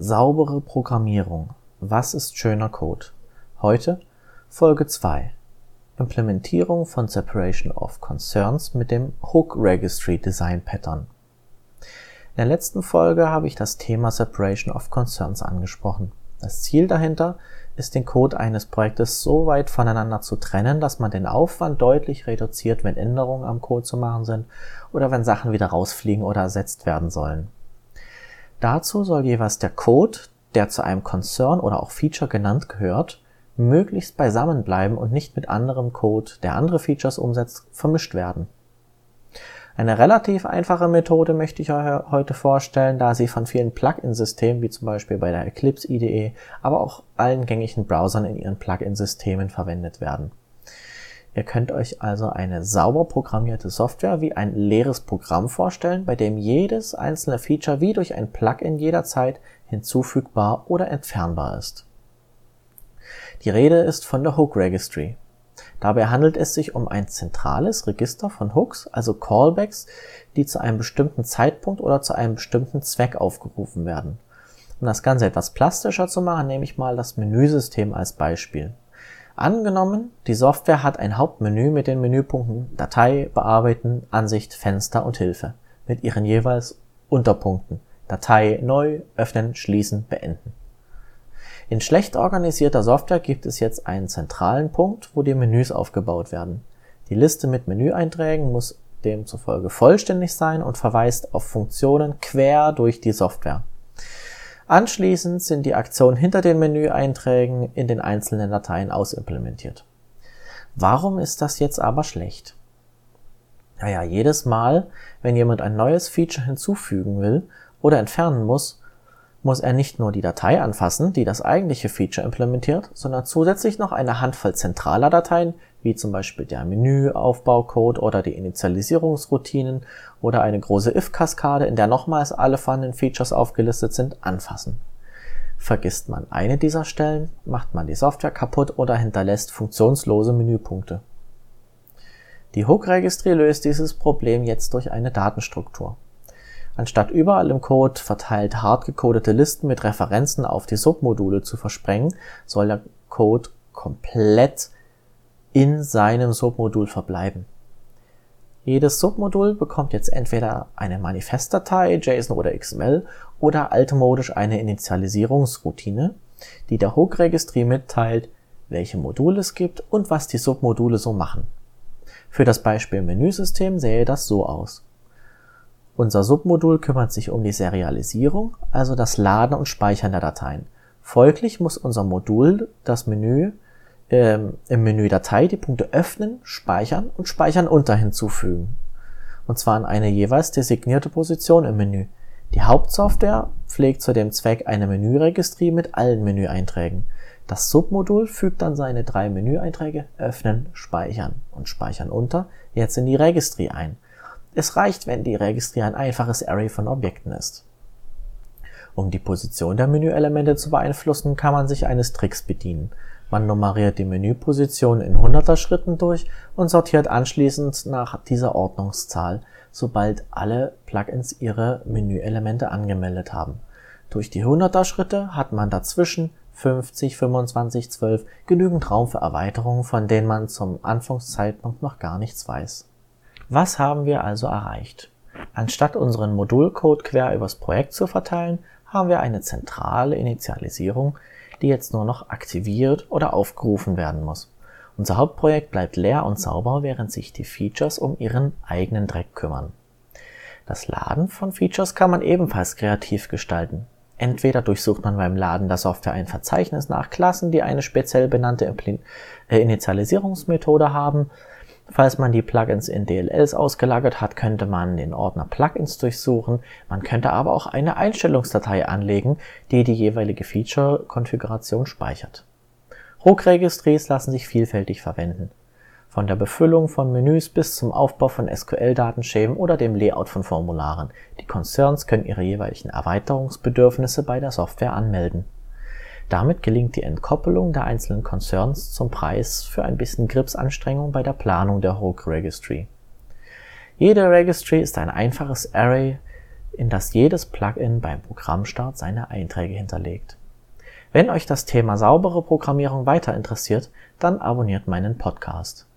Saubere Programmierung. Was ist schöner Code? Heute Folge 2. Implementierung von Separation of Concerns mit dem Hook Registry Design Pattern. In der letzten Folge habe ich das Thema Separation of Concerns angesprochen. Das Ziel dahinter ist, den Code eines Projektes so weit voneinander zu trennen, dass man den Aufwand deutlich reduziert, wenn Änderungen am Code zu machen sind oder wenn Sachen wieder rausfliegen oder ersetzt werden sollen. Dazu soll jeweils der Code, der zu einem Concern oder auch Feature genannt gehört, möglichst beisammen bleiben und nicht mit anderem Code, der andere Features umsetzt, vermischt werden. Eine relativ einfache Methode möchte ich euch heute vorstellen, da sie von vielen Plugin-Systemen, wie zum Beispiel bei der Eclipse IDE, aber auch allen gängigen Browsern in ihren Plugin-Systemen verwendet werden. Ihr könnt euch also eine sauber programmierte Software wie ein leeres Programm vorstellen, bei dem jedes einzelne Feature wie durch ein Plugin jederzeit hinzufügbar oder entfernbar ist. Die Rede ist von der Hook Registry. Dabei handelt es sich um ein zentrales Register von Hooks, also Callbacks, die zu einem bestimmten Zeitpunkt oder zu einem bestimmten Zweck aufgerufen werden. Um das Ganze etwas plastischer zu machen, nehme ich mal das Menüsystem als Beispiel. Angenommen, die Software hat ein Hauptmenü mit den Menüpunkten Datei, Bearbeiten, Ansicht, Fenster und Hilfe mit ihren jeweils Unterpunkten Datei neu, öffnen, schließen, beenden. In schlecht organisierter Software gibt es jetzt einen zentralen Punkt, wo die Menüs aufgebaut werden. Die Liste mit Menüeinträgen muss demzufolge vollständig sein und verweist auf Funktionen quer durch die Software. Anschließend sind die Aktionen hinter den Menüeinträgen in den einzelnen Dateien ausimplementiert. Warum ist das jetzt aber schlecht? Naja, jedes Mal, wenn jemand ein neues Feature hinzufügen will oder entfernen muss, muss er nicht nur die Datei anfassen, die das eigentliche Feature implementiert, sondern zusätzlich noch eine Handvoll zentraler Dateien, wie zum Beispiel der Menüaufbaucode oder die Initialisierungsroutinen oder eine große if-Kaskade, in der nochmals alle vorhandenen Features aufgelistet sind, anfassen. Vergisst man eine dieser Stellen, macht man die Software kaputt oder hinterlässt funktionslose Menüpunkte. Die Hook Registry löst dieses Problem jetzt durch eine Datenstruktur. Anstatt überall im Code verteilt hart gecodete Listen mit Referenzen auf die Submodule zu versprengen, soll der Code komplett in seinem Submodul verbleiben. Jedes Submodul bekommt jetzt entweder eine Manifestdatei, JSON oder XML oder altmodisch eine Initialisierungsroutine, die der Hook-Registry mitteilt, welche Module es gibt und was die Submodule so machen. Für das Beispiel Menüsystem sähe das so aus. Unser Submodul kümmert sich um die Serialisierung, also das Laden und Speichern der Dateien. Folglich muss unser Modul das Menü ähm, im Menü Datei die Punkte öffnen, speichern und speichern unter hinzufügen. Und zwar an eine jeweils designierte Position im Menü. Die Hauptsoftware pflegt zu dem Zweck eine Menüregistrie mit allen Menüeinträgen. Das Submodul fügt dann seine drei Menüeinträge öffnen, speichern und speichern unter jetzt in die Registrie ein. Es reicht, wenn die Registry ein einfaches Array von Objekten ist. Um die Position der Menüelemente zu beeinflussen, kann man sich eines Tricks bedienen. Man nummeriert die Menüposition in 100er Schritten durch und sortiert anschließend nach dieser Ordnungszahl, sobald alle Plugins ihre Menüelemente angemeldet haben. Durch die 100er Schritte hat man dazwischen 50, 25, 12 genügend Raum für Erweiterungen, von denen man zum Anfangszeitpunkt noch gar nichts weiß. Was haben wir also erreicht? Anstatt unseren Modulcode quer übers Projekt zu verteilen, haben wir eine zentrale Initialisierung, die jetzt nur noch aktiviert oder aufgerufen werden muss. Unser Hauptprojekt bleibt leer und sauber, während sich die Features um ihren eigenen Dreck kümmern. Das Laden von Features kann man ebenfalls kreativ gestalten. Entweder durchsucht man beim Laden der Software ein Verzeichnis nach Klassen, die eine speziell benannte äh, Initialisierungsmethode haben, Falls man die Plugins in DLLs ausgelagert hat, könnte man den Ordner Plugins durchsuchen. Man könnte aber auch eine Einstellungsdatei anlegen, die die jeweilige Feature-Konfiguration speichert. Hook-Registries lassen sich vielfältig verwenden. Von der Befüllung von Menüs bis zum Aufbau von SQL-Datenschemen oder dem Layout von Formularen. Die Concerns können ihre jeweiligen Erweiterungsbedürfnisse bei der Software anmelden. Damit gelingt die Entkoppelung der einzelnen Concerns zum Preis für ein bisschen Gripsanstrengung bei der Planung der Hook Registry. Jede Registry ist ein einfaches Array in das jedes Plugin beim Programmstart seine Einträge hinterlegt. Wenn euch das Thema saubere Programmierung weiter interessiert, dann abonniert meinen Podcast.